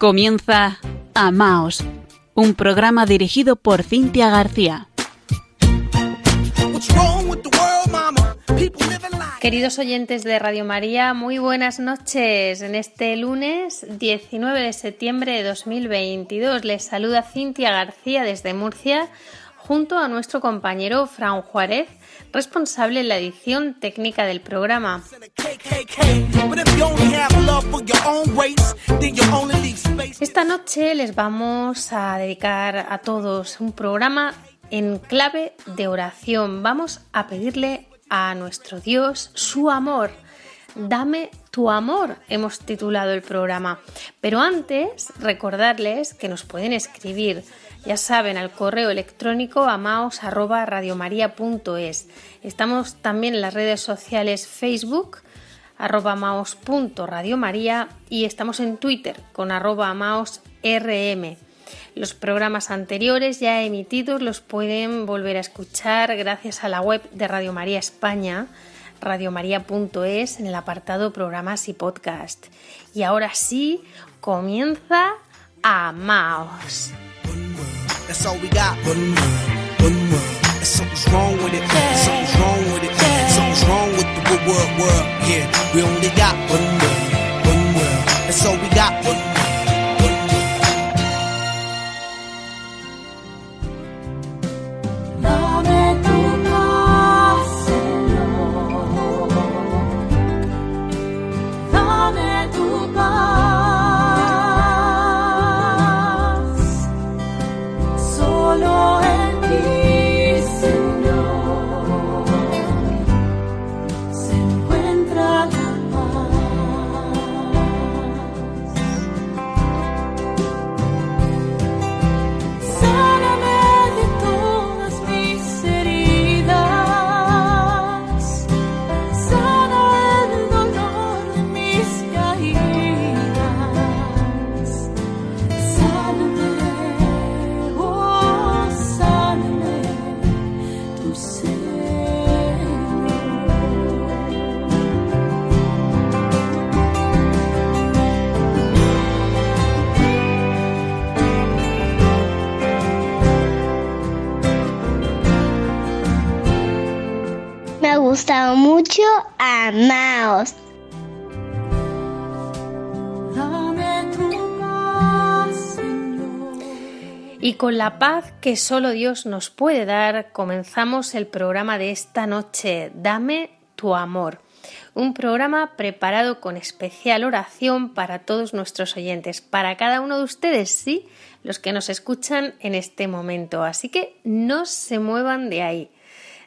Comienza Amaos, un programa dirigido por Cintia García. Queridos oyentes de Radio María, muy buenas noches. En este lunes 19 de septiembre de 2022 les saluda Cintia García desde Murcia junto a nuestro compañero Fran Juárez, responsable en la edición técnica del programa. Esta noche les vamos a dedicar a todos un programa en clave de oración. Vamos a pedirle a nuestro Dios su amor. Dame tu amor, hemos titulado el programa. Pero antes, recordarles que nos pueden escribir ya saben, al correo electrónico amaos@radiomaria.es. Estamos también en las redes sociales Facebook arroba amaos.radiomaria y estamos en Twitter con arroba amaosrm. Los programas anteriores ya emitidos los pueden volver a escuchar gracias a la web de Radio María España, radiomaria.es, en el apartado programas y podcast. Y ahora sí, comienza Amaos. That's all we got. One world, one world. And something's wrong with it. Yeah. Something's wrong with it. Yeah. Something's wrong with the world, world. Yeah, we only got one world, one world. That's all we got. One mucho, con la paz que solo Dios nos puede dar, comenzamos el programa de esta noche, Dame tu amor. Un programa preparado con especial oración para todos nuestros oyentes, para cada uno de ustedes, sí, los que nos escuchan en este momento. Así que no se muevan de ahí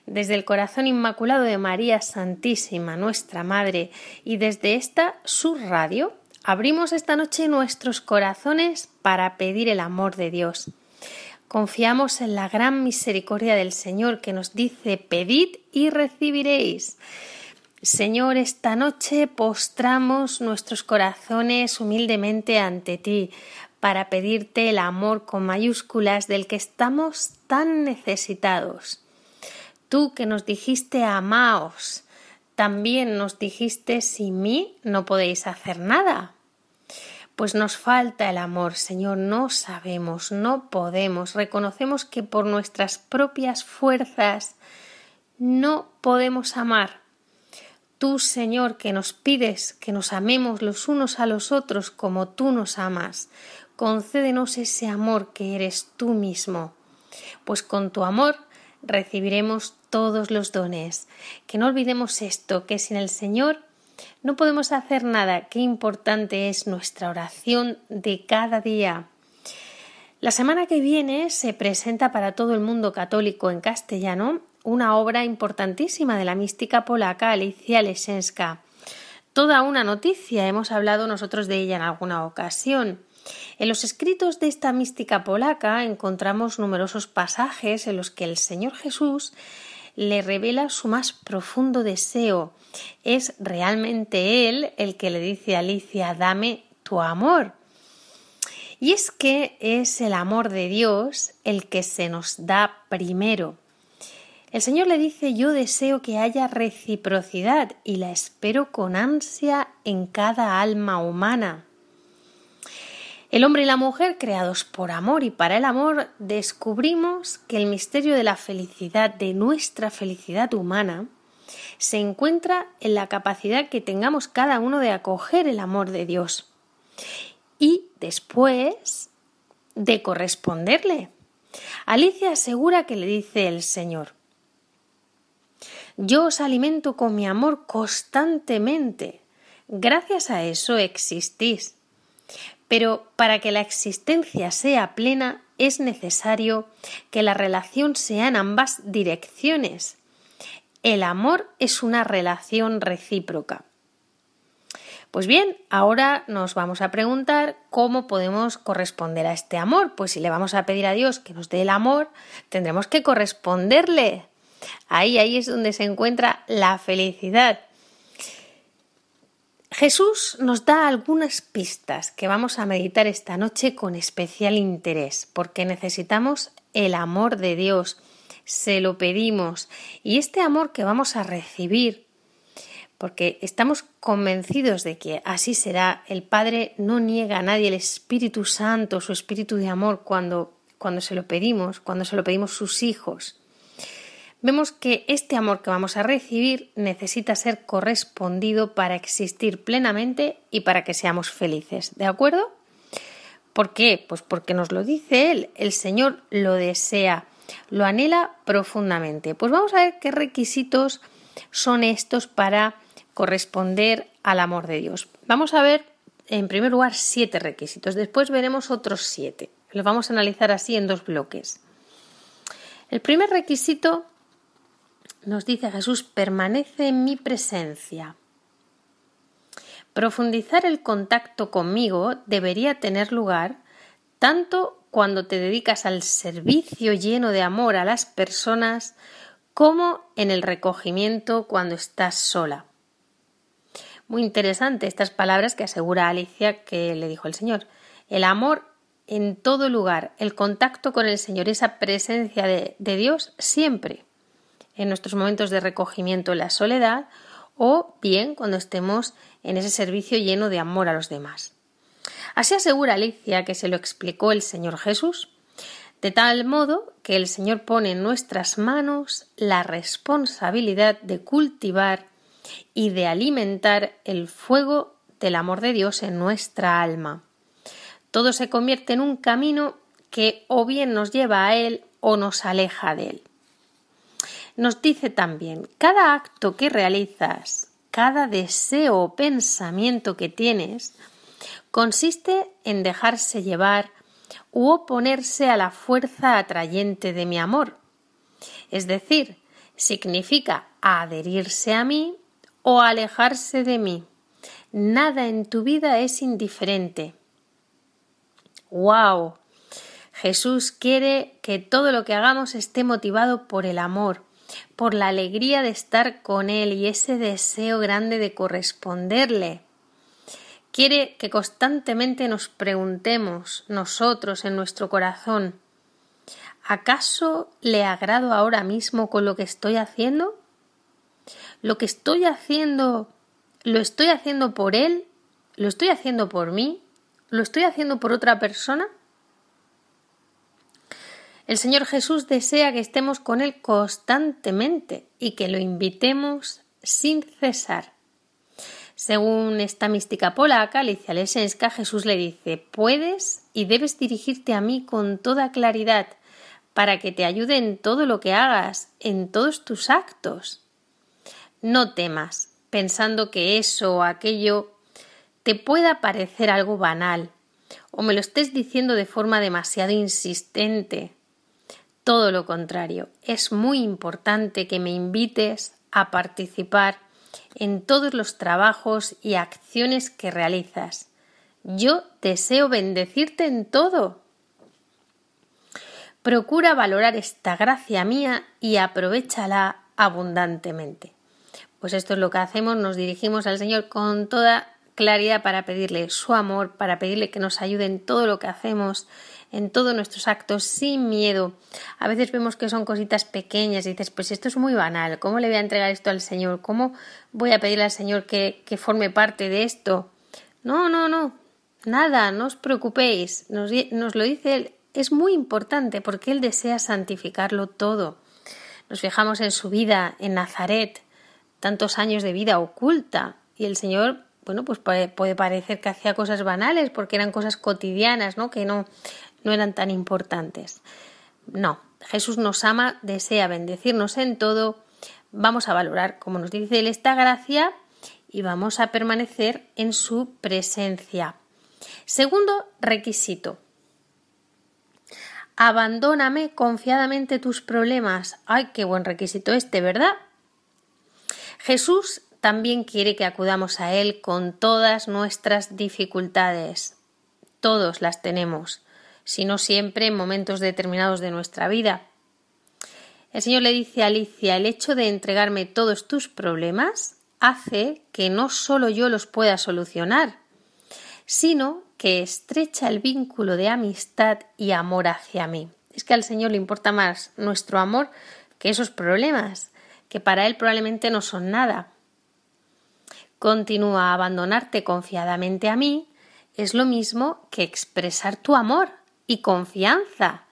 desde el corazón inmaculado de María Santísima, nuestra Madre, y desde esta su radio, abrimos esta noche nuestros corazones para pedir el amor de Dios. Confiamos en la gran misericordia del Señor que nos dice pedid y recibiréis. Señor, esta noche postramos nuestros corazones humildemente ante ti para pedirte el amor con mayúsculas del que estamos tan necesitados. Tú que nos dijiste amaos, también nos dijiste sin mí no podéis hacer nada. Pues nos falta el amor, Señor, no sabemos, no podemos, reconocemos que por nuestras propias fuerzas no podemos amar. Tú, Señor, que nos pides que nos amemos los unos a los otros como tú nos amas, concédenos ese amor que eres tú mismo, pues con tu amor recibiremos todos los dones. Que no olvidemos esto, que sin el Señor no podemos hacer nada. Qué importante es nuestra oración de cada día. La semana que viene se presenta para todo el mundo católico en castellano una obra importantísima de la mística polaca Alicia Lesenska. Toda una noticia, hemos hablado nosotros de ella en alguna ocasión. En los escritos de esta mística polaca encontramos numerosos pasajes en los que el Señor Jesús le revela su más profundo deseo. Es realmente Él el que le dice a Alicia, dame tu amor. Y es que es el amor de Dios el que se nos da primero. El Señor le dice, yo deseo que haya reciprocidad y la espero con ansia en cada alma humana. El hombre y la mujer, creados por amor y para el amor, descubrimos que el misterio de la felicidad, de nuestra felicidad humana, se encuentra en la capacidad que tengamos cada uno de acoger el amor de Dios y después de corresponderle. Alicia asegura que le dice el Señor, yo os alimento con mi amor constantemente. Gracias a eso existís. Pero para que la existencia sea plena es necesario que la relación sea en ambas direcciones. El amor es una relación recíproca. Pues bien, ahora nos vamos a preguntar cómo podemos corresponder a este amor. Pues si le vamos a pedir a Dios que nos dé el amor, tendremos que corresponderle. Ahí, ahí es donde se encuentra la felicidad. Jesús nos da algunas pistas que vamos a meditar esta noche con especial interés, porque necesitamos el amor de Dios, se lo pedimos, y este amor que vamos a recibir, porque estamos convencidos de que así será, el Padre no niega a nadie el Espíritu Santo, su Espíritu de amor, cuando, cuando se lo pedimos, cuando se lo pedimos sus hijos vemos que este amor que vamos a recibir necesita ser correspondido para existir plenamente y para que seamos felices. ¿De acuerdo? ¿Por qué? Pues porque nos lo dice Él, el Señor lo desea, lo anhela profundamente. Pues vamos a ver qué requisitos son estos para corresponder al amor de Dios. Vamos a ver, en primer lugar, siete requisitos, después veremos otros siete. Los vamos a analizar así en dos bloques. El primer requisito nos dice Jesús, permanece en mi presencia. Profundizar el contacto conmigo debería tener lugar tanto cuando te dedicas al servicio lleno de amor a las personas como en el recogimiento cuando estás sola. Muy interesante estas palabras que asegura Alicia que le dijo el Señor. El amor en todo lugar, el contacto con el Señor, esa presencia de, de Dios siempre en nuestros momentos de recogimiento en la soledad o bien cuando estemos en ese servicio lleno de amor a los demás. Así asegura Alicia que se lo explicó el Señor Jesús, de tal modo que el Señor pone en nuestras manos la responsabilidad de cultivar y de alimentar el fuego del amor de Dios en nuestra alma. Todo se convierte en un camino que o bien nos lleva a Él o nos aleja de Él nos dice también, cada acto que realizas, cada deseo o pensamiento que tienes, consiste en dejarse llevar u oponerse a la fuerza atrayente de mi amor. Es decir, significa adherirse a mí o alejarse de mí. Nada en tu vida es indiferente. ¡Wow! Jesús quiere que todo lo que hagamos esté motivado por el amor, por la alegría de estar con Él y ese deseo grande de corresponderle. Quiere que constantemente nos preguntemos nosotros en nuestro corazón ¿Acaso le agrado ahora mismo con lo que estoy haciendo? ¿Lo que estoy haciendo lo estoy haciendo por Él? ¿Lo estoy haciendo por mí? ¿Lo estoy haciendo por otra persona? El Señor Jesús desea que estemos con Él constantemente y que lo invitemos sin cesar. Según esta mística polaca, Alicia Lesenska, Jesús le dice Puedes y debes dirigirte a mí con toda claridad para que te ayude en todo lo que hagas, en todos tus actos. No temas, pensando que eso o aquello te pueda parecer algo banal, o me lo estés diciendo de forma demasiado insistente, todo lo contrario, es muy importante que me invites a participar en todos los trabajos y acciones que realizas. Yo deseo bendecirte en todo. Procura valorar esta gracia mía y aprovechala abundantemente. Pues esto es lo que hacemos, nos dirigimos al Señor con toda claridad para pedirle su amor, para pedirle que nos ayude en todo lo que hacemos, en todos nuestros actos sin miedo. A veces vemos que son cositas pequeñas y dices, pues esto es muy banal, ¿cómo le voy a entregar esto al Señor? ¿Cómo voy a pedirle al Señor que, que forme parte de esto? No, no, no. nada, no os preocupéis, nos, nos lo dice él, es muy importante porque él desea santificarlo todo. Nos fijamos en su vida en Nazaret, tantos años de vida oculta, y el Señor, bueno, pues puede, parecer que hacía cosas banales porque eran cosas cotidianas, ¿no? Que no, no eran tan importantes. No, Jesús nos ama, desea bendecirnos en todo. Vamos a valorar, como nos dice él, esta gracia y vamos a permanecer en su presencia. Segundo requisito. Abandóname confiadamente tus problemas. Ay, qué buen requisito este, ¿verdad? Jesús también quiere que acudamos a Él con todas nuestras dificultades. Todos las tenemos, si no siempre en momentos determinados de nuestra vida. El Señor le dice a Alicia, el hecho de entregarme todos tus problemas hace que no solo yo los pueda solucionar, sino que estrecha el vínculo de amistad y amor hacia mí. Es que al Señor le importa más nuestro amor que esos problemas, que para Él probablemente no son nada. Continúa abandonarte confiadamente a mí es lo mismo que expresar tu amor y confianza.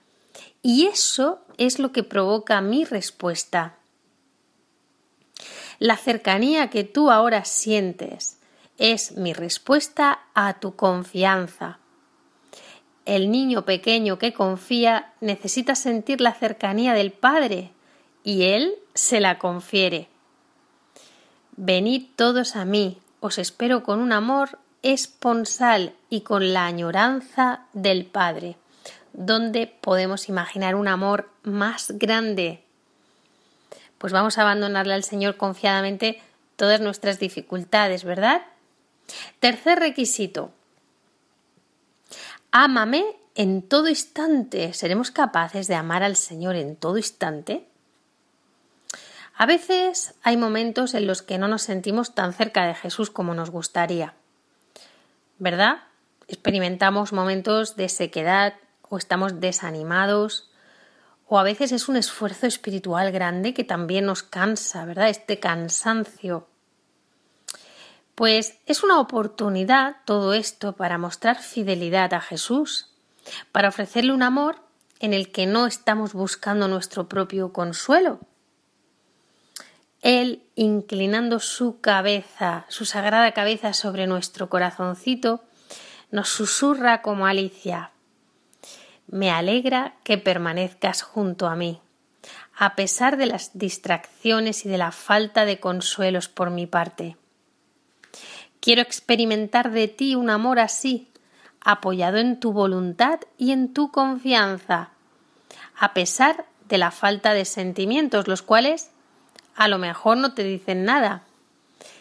Y eso es lo que provoca mi respuesta. La cercanía que tú ahora sientes es mi respuesta a tu confianza. El niño pequeño que confía necesita sentir la cercanía del Padre y Él se la confiere. Venid todos a mí, os espero con un amor esponsal y con la añoranza del Padre. ¿Dónde podemos imaginar un amor más grande? Pues vamos a abandonarle al Señor confiadamente todas nuestras dificultades, ¿verdad? Tercer requisito. Ámame en todo instante. ¿Seremos capaces de amar al Señor en todo instante? A veces hay momentos en los que no nos sentimos tan cerca de Jesús como nos gustaría. ¿Verdad? Experimentamos momentos de sequedad o estamos desanimados o a veces es un esfuerzo espiritual grande que también nos cansa, ¿verdad? Este cansancio pues es una oportunidad todo esto para mostrar fidelidad a Jesús, para ofrecerle un amor en el que no estamos buscando nuestro propio consuelo. Él, inclinando su cabeza, su sagrada cabeza sobre nuestro corazoncito, nos susurra como Alicia Me alegra que permanezcas junto a mí, a pesar de las distracciones y de la falta de consuelos por mi parte. Quiero experimentar de ti un amor así, apoyado en tu voluntad y en tu confianza, a pesar de la falta de sentimientos, los cuales a lo mejor no te dicen nada.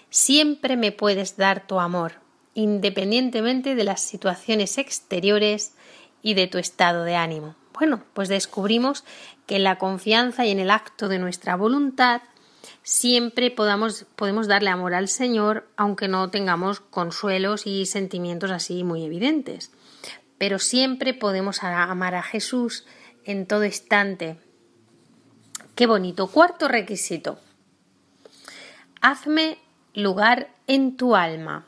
Siempre me puedes dar tu amor, independientemente de las situaciones exteriores y de tu estado de ánimo. Bueno, pues descubrimos que en la confianza y en el acto de nuestra voluntad siempre podamos, podemos darle amor al Señor, aunque no tengamos consuelos y sentimientos así muy evidentes. Pero siempre podemos amar a Jesús en todo instante. Qué bonito. Cuarto requisito. Hazme lugar en tu alma.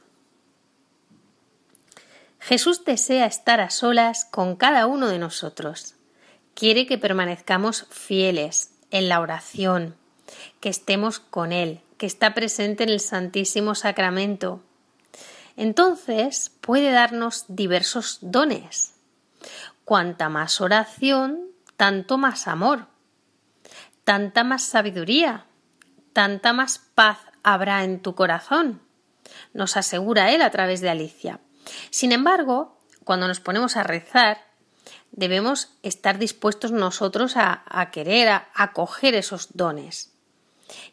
Jesús desea estar a solas con cada uno de nosotros. Quiere que permanezcamos fieles en la oración, que estemos con Él, que está presente en el Santísimo Sacramento. Entonces puede darnos diversos dones. Cuanta más oración, tanto más amor, tanta más sabiduría, tanta más paz habrá en tu corazón, nos asegura Él a través de Alicia. Sin embargo, cuando nos ponemos a rezar, debemos estar dispuestos nosotros a, querer, a acoger esos dones.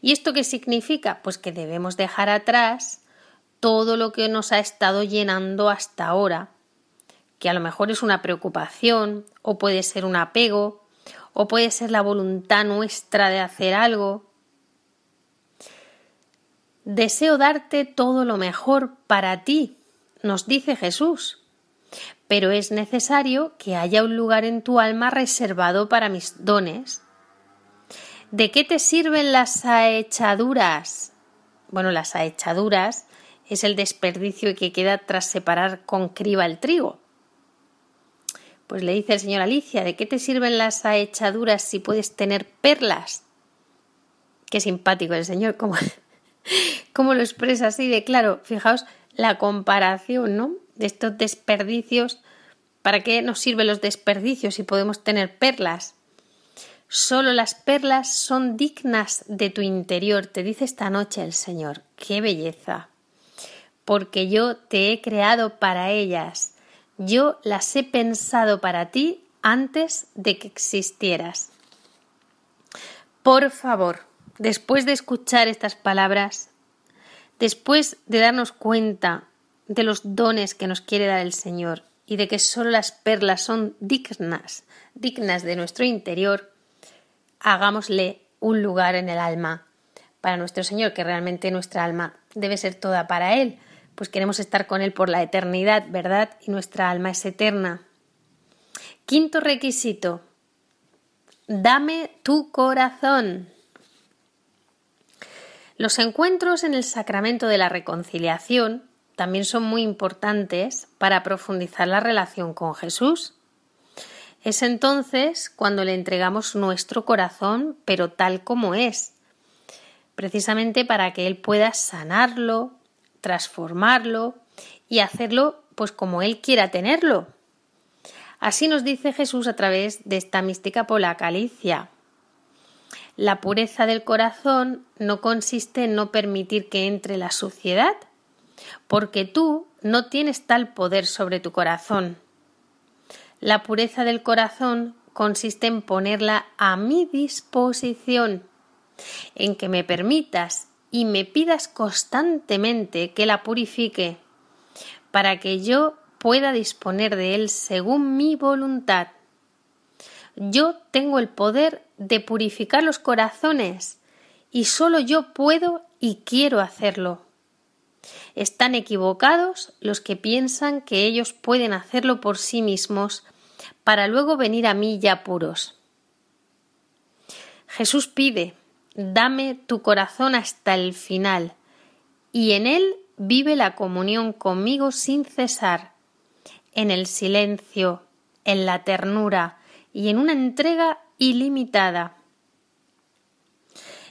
¿Y esto qué significa? Pues que debemos dejar atrás todo lo que nos ha estado llenando hasta ahora, que a lo mejor es una preocupación, o puede ser un apego, o puede ser la voluntad nuestra de hacer algo. Deseo darte todo lo mejor para ti, nos dice Jesús, pero es necesario que haya un lugar en tu alma reservado para mis dones ¿De qué te sirven las aechaduras? Bueno, las aechaduras es el desperdicio que queda tras separar con criba el trigo. Pues le dice el señor Alicia, ¿de qué te sirven las ahechaduras si puedes tener perlas? Qué simpático el señor, cómo, cómo lo expresa así de claro. Fijaos la comparación, ¿no? De estos desperdicios. ¿Para qué nos sirven los desperdicios si podemos tener perlas? Solo las perlas son dignas de tu interior, te dice esta noche el Señor. ¡Qué belleza! Porque yo te he creado para ellas. Yo las he pensado para ti antes de que existieras. Por favor, después de escuchar estas palabras, después de darnos cuenta de los dones que nos quiere dar el Señor y de que solo las perlas son dignas, dignas de nuestro interior, hagámosle un lugar en el alma para nuestro Señor, que realmente nuestra alma debe ser toda para Él, pues queremos estar con Él por la eternidad, ¿verdad? Y nuestra alma es eterna. Quinto requisito, dame tu corazón. Los encuentros en el sacramento de la reconciliación también son muy importantes para profundizar la relación con Jesús. Es entonces cuando le entregamos nuestro corazón, pero tal como es, precisamente para que Él pueda sanarlo, transformarlo y hacerlo pues como Él quiera tenerlo. Así nos dice Jesús a través de esta mística polaca Alicia. La pureza del corazón no consiste en no permitir que entre la suciedad, porque tú no tienes tal poder sobre tu corazón. La pureza del corazón consiste en ponerla a mi disposición, en que me permitas y me pidas constantemente que la purifique, para que yo pueda disponer de él según mi voluntad. Yo tengo el poder de purificar los corazones y solo yo puedo y quiero hacerlo. Están equivocados los que piensan que ellos pueden hacerlo por sí mismos para luego venir a mí ya puros. Jesús pide, dame tu corazón hasta el final, y en él vive la comunión conmigo sin cesar, en el silencio, en la ternura y en una entrega ilimitada.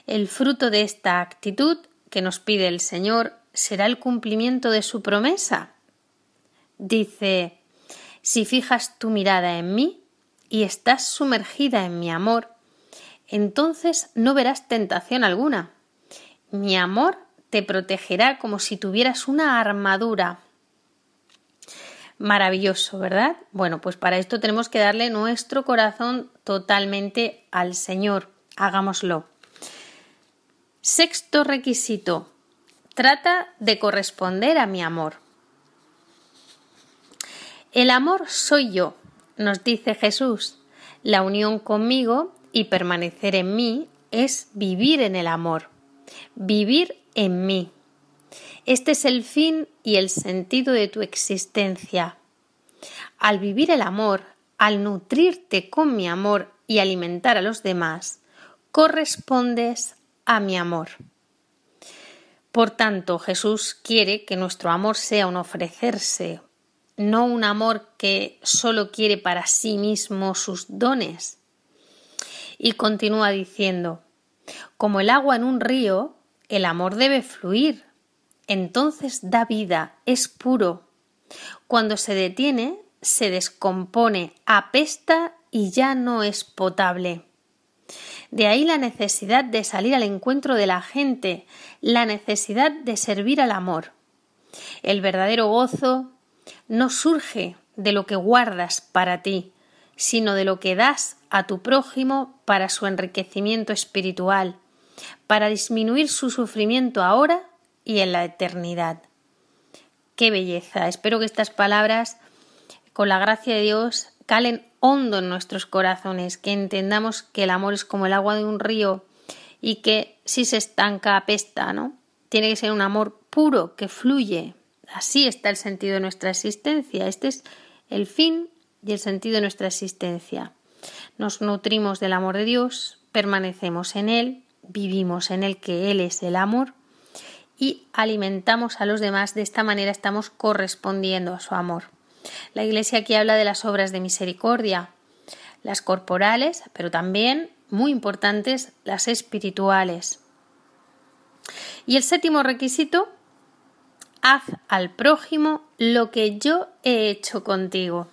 El fruto de esta actitud que nos pide el Señor será el cumplimiento de su promesa. Dice, si fijas tu mirada en mí y estás sumergida en mi amor, entonces no verás tentación alguna. Mi amor te protegerá como si tuvieras una armadura. Maravilloso, ¿verdad? Bueno, pues para esto tenemos que darle nuestro corazón totalmente al Señor. Hagámoslo. Sexto requisito. Trata de corresponder a mi amor. El amor soy yo, nos dice Jesús. La unión conmigo y permanecer en mí es vivir en el amor, vivir en mí. Este es el fin y el sentido de tu existencia. Al vivir el amor, al nutrirte con mi amor y alimentar a los demás, correspondes a mi amor. Por tanto, Jesús quiere que nuestro amor sea un ofrecerse, no un amor que solo quiere para sí mismo sus dones. Y continúa diciendo, como el agua en un río, el amor debe fluir, entonces da vida, es puro. Cuando se detiene, se descompone, apesta y ya no es potable. De ahí la necesidad de salir al encuentro de la gente, la necesidad de servir al amor. El verdadero gozo no surge de lo que guardas para ti, sino de lo que das a tu prójimo para su enriquecimiento espiritual, para disminuir su sufrimiento ahora y en la eternidad. Qué belleza. Espero que estas palabras, con la gracia de Dios, calen hondo en nuestros corazones, que entendamos que el amor es como el agua de un río y que si se estanca apesta, ¿no? Tiene que ser un amor puro que fluye. Así está el sentido de nuestra existencia. Este es el fin y el sentido de nuestra existencia. Nos nutrimos del amor de Dios, permanecemos en Él, vivimos en Él que Él es el amor y alimentamos a los demás, de esta manera estamos correspondiendo a su amor. La Iglesia aquí habla de las obras de misericordia, las corporales, pero también, muy importantes, las espirituales. Y el séptimo requisito, haz al prójimo lo que yo he hecho contigo.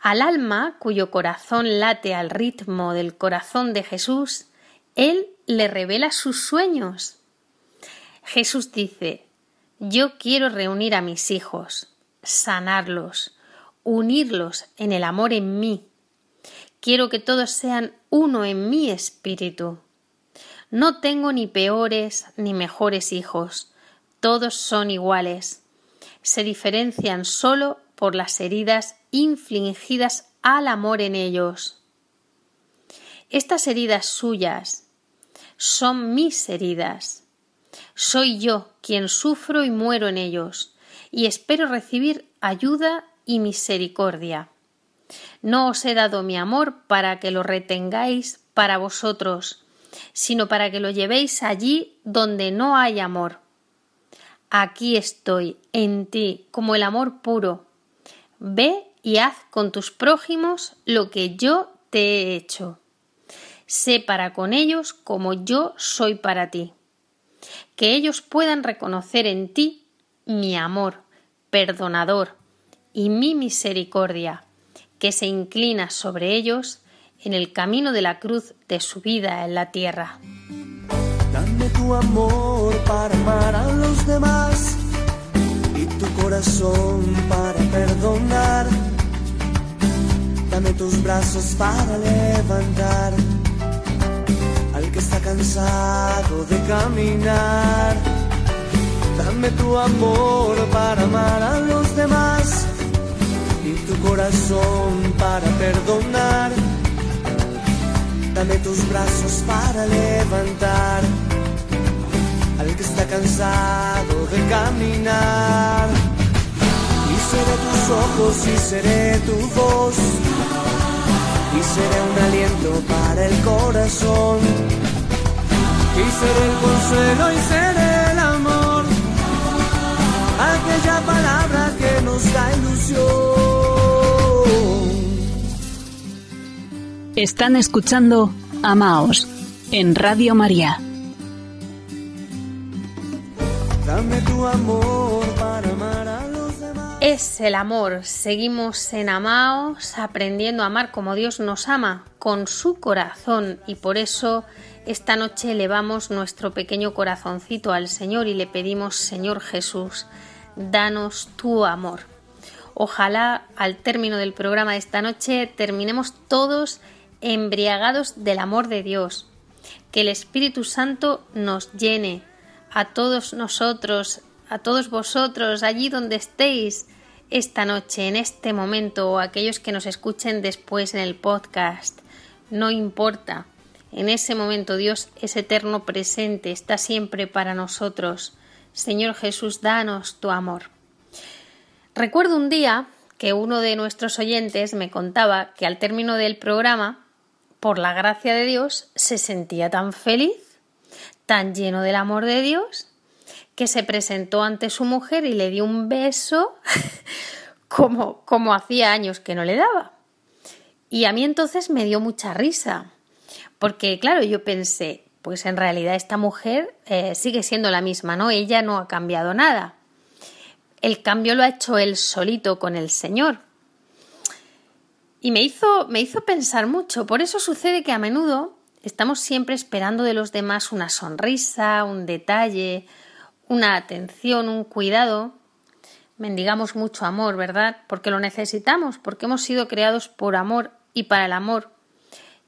Al alma cuyo corazón late al ritmo del corazón de Jesús, Él le revela sus sueños. Jesús dice, yo quiero reunir a mis hijos, sanarlos, unirlos en el amor en mí. Quiero que todos sean uno en mi espíritu. No tengo ni peores ni mejores hijos, todos son iguales. Se diferencian solo por las heridas infligidas al amor en ellos. Estas heridas suyas son mis heridas. Soy yo quien sufro y muero en ellos, y espero recibir ayuda y misericordia. No os he dado mi amor para que lo retengáis para vosotros, sino para que lo llevéis allí donde no hay amor. Aquí estoy, en ti, como el amor puro. Ve y haz con tus prójimos lo que yo te he hecho. Sé para con ellos como yo soy para ti. Que ellos puedan reconocer en ti mi amor perdonador y mi misericordia, que se inclina sobre ellos en el camino de la cruz de su vida en la tierra. Dame tu amor para amar a los demás y tu corazón para perdonar Dame tus brazos para levantar al que está cansado de caminar. Dame tu amor para amar a los demás y tu corazón para perdonar. Dame tus brazos para levantar al que está cansado de caminar. Y seré tus ojos y seré tu voz y seré un aliento para el corazón. Y seré el consuelo y seré el amor, aquella palabra que nos da ilusión. Están escuchando Amaos en Radio María. Dame tu amor es el amor. Seguimos en Amaos, aprendiendo a amar como Dios nos ama, con su corazón. Y por eso esta noche elevamos nuestro pequeño corazoncito al Señor y le pedimos, Señor Jesús, danos tu amor. Ojalá al término del programa de esta noche terminemos todos embriagados del amor de Dios. Que el Espíritu Santo nos llene a todos nosotros, a todos vosotros, allí donde estéis, esta noche, en este momento, o aquellos que nos escuchen después en el podcast. No importa. En ese momento Dios es eterno presente, está siempre para nosotros. Señor Jesús, danos tu amor. Recuerdo un día que uno de nuestros oyentes me contaba que al término del programa, por la gracia de Dios, se sentía tan feliz, tan lleno del amor de Dios, que se presentó ante su mujer y le dio un beso como, como hacía años que no le daba. Y a mí entonces me dio mucha risa, porque claro, yo pensé, pues en realidad esta mujer eh, sigue siendo la misma, ¿no? Ella no ha cambiado nada. El cambio lo ha hecho él solito con el Señor. Y me hizo, me hizo pensar mucho. Por eso sucede que a menudo estamos siempre esperando de los demás una sonrisa, un detalle, una atención, un cuidado. Mendigamos mucho amor, ¿verdad? Porque lo necesitamos, porque hemos sido creados por amor y para el amor.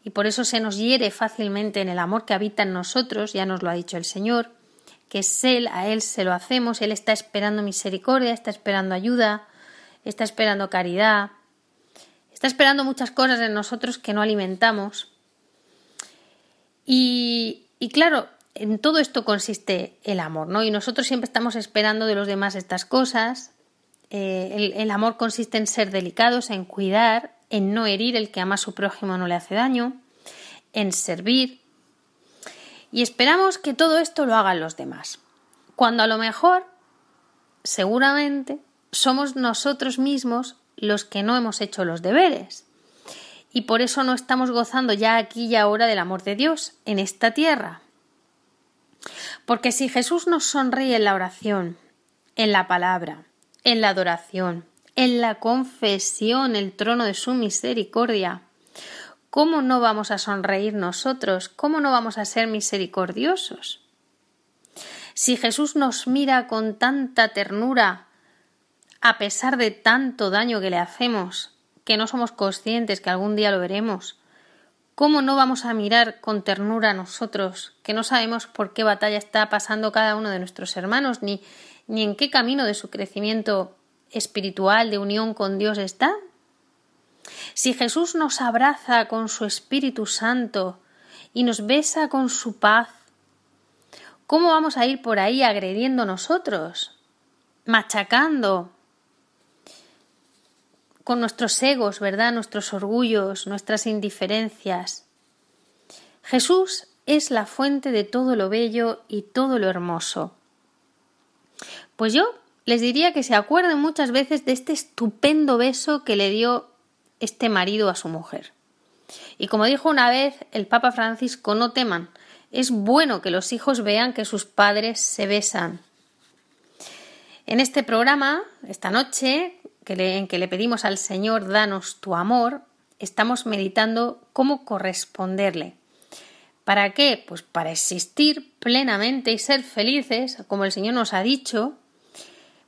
Y por eso se nos hiere fácilmente en el amor que habita en nosotros, ya nos lo ha dicho el Señor, que es Él, a Él se lo hacemos, Él está esperando misericordia, está esperando ayuda, está esperando caridad, está esperando muchas cosas en nosotros que no alimentamos. Y, y claro, en todo esto consiste el amor, ¿no? Y nosotros siempre estamos esperando de los demás estas cosas. Eh, el, amor consiste en ser delicados, en cuidar, en no herir, el que ama a su prójimo no le hace daño, en servir. Y esperamos que todo esto lo hagan los demás. Cuando a lo mejor, seguramente, somos nosotros mismos los que no hemos hecho los deberes. Y por eso no estamos gozando ya aquí y ahora del amor de Dios en esta tierra. Porque si Jesús nos sonríe en la oración, en la palabra, en la adoración, en la confesión, el trono de su misericordia, ¿cómo no vamos a sonreír nosotros? ¿Cómo no vamos a ser misericordiosos? Si Jesús nos mira con tanta ternura, a pesar de tanto daño que le hacemos, que no somos conscientes que algún día lo veremos, ¿cómo no vamos a mirar con ternura a nosotros, que no sabemos por qué batalla está pasando cada uno de nuestros hermanos, ni, ni en qué camino de su crecimiento espiritual de unión con Dios está? Si Jesús nos abraza con su Espíritu Santo y nos besa con su paz, ¿cómo vamos a ir por ahí agrediendo nosotros? Machacando con nuestros egos, ¿verdad? Nuestros orgullos, nuestras indiferencias. Jesús es la fuente de todo lo bello y todo lo hermoso. Pues yo les diría que se acuerden muchas veces de este estupendo beso que le dio este marido a su mujer. Y como dijo una vez el Papa Francisco, no teman, es bueno que los hijos vean que sus padres se besan. En este programa, esta noche, en que le pedimos al Señor, danos tu amor, estamos meditando cómo corresponderle. ¿Para qué? Pues para existir plenamente y ser felices, como el Señor nos ha dicho,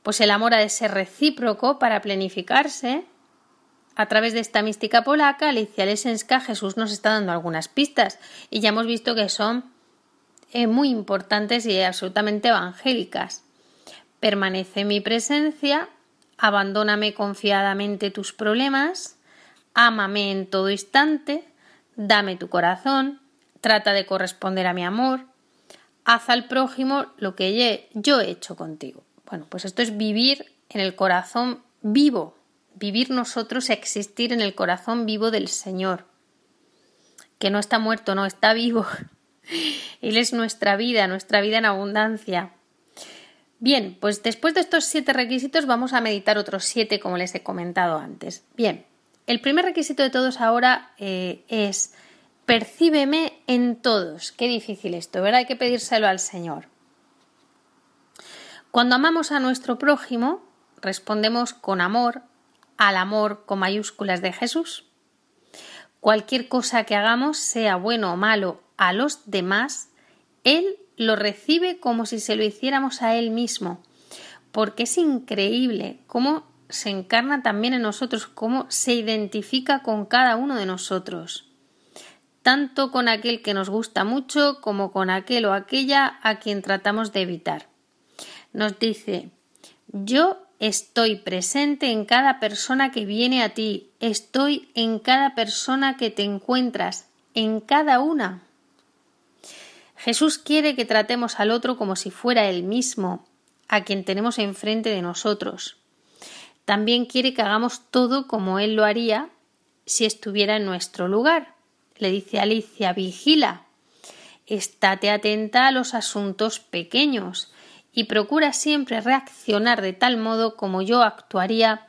pues el amor ha de ser recíproco para planificarse. A través de esta mística polaca, Alicia Lesenska, Jesús nos está dando algunas pistas y ya hemos visto que son eh, muy importantes y absolutamente evangélicas. Permanece mi presencia, abandóname confiadamente tus problemas, ámame en todo instante, dame tu corazón, trata de corresponder a mi amor, haz al prójimo lo que yo he hecho contigo. Bueno, pues esto es vivir en el corazón vivo, vivir nosotros, existir en el corazón vivo del Señor, que no está muerto, no está vivo. Él es nuestra vida, nuestra vida en abundancia. Bien, pues después de estos siete requisitos vamos a meditar otros siete como les he comentado antes. Bien, el primer requisito de todos ahora eh, es percíbeme en todos. Qué difícil esto, ¿verdad? Hay que pedírselo al Señor. Cuando amamos a nuestro prójimo, respondemos con amor al amor con mayúsculas de Jesús. Cualquier cosa que hagamos, sea bueno o malo, a los demás, Él lo recibe como si se lo hiciéramos a Él mismo, porque es increíble cómo se encarna también en nosotros, cómo se identifica con cada uno de nosotros, tanto con aquel que nos gusta mucho como con aquel o aquella a quien tratamos de evitar nos dice, yo estoy presente en cada persona que viene a ti, estoy en cada persona que te encuentras, en cada una. Jesús quiere que tratemos al otro como si fuera él mismo, a quien tenemos enfrente de nosotros. También quiere que hagamos todo como él lo haría si estuviera en nuestro lugar. Le dice Alicia, vigila, estate atenta a los asuntos pequeños, y procura siempre reaccionar de tal modo como yo actuaría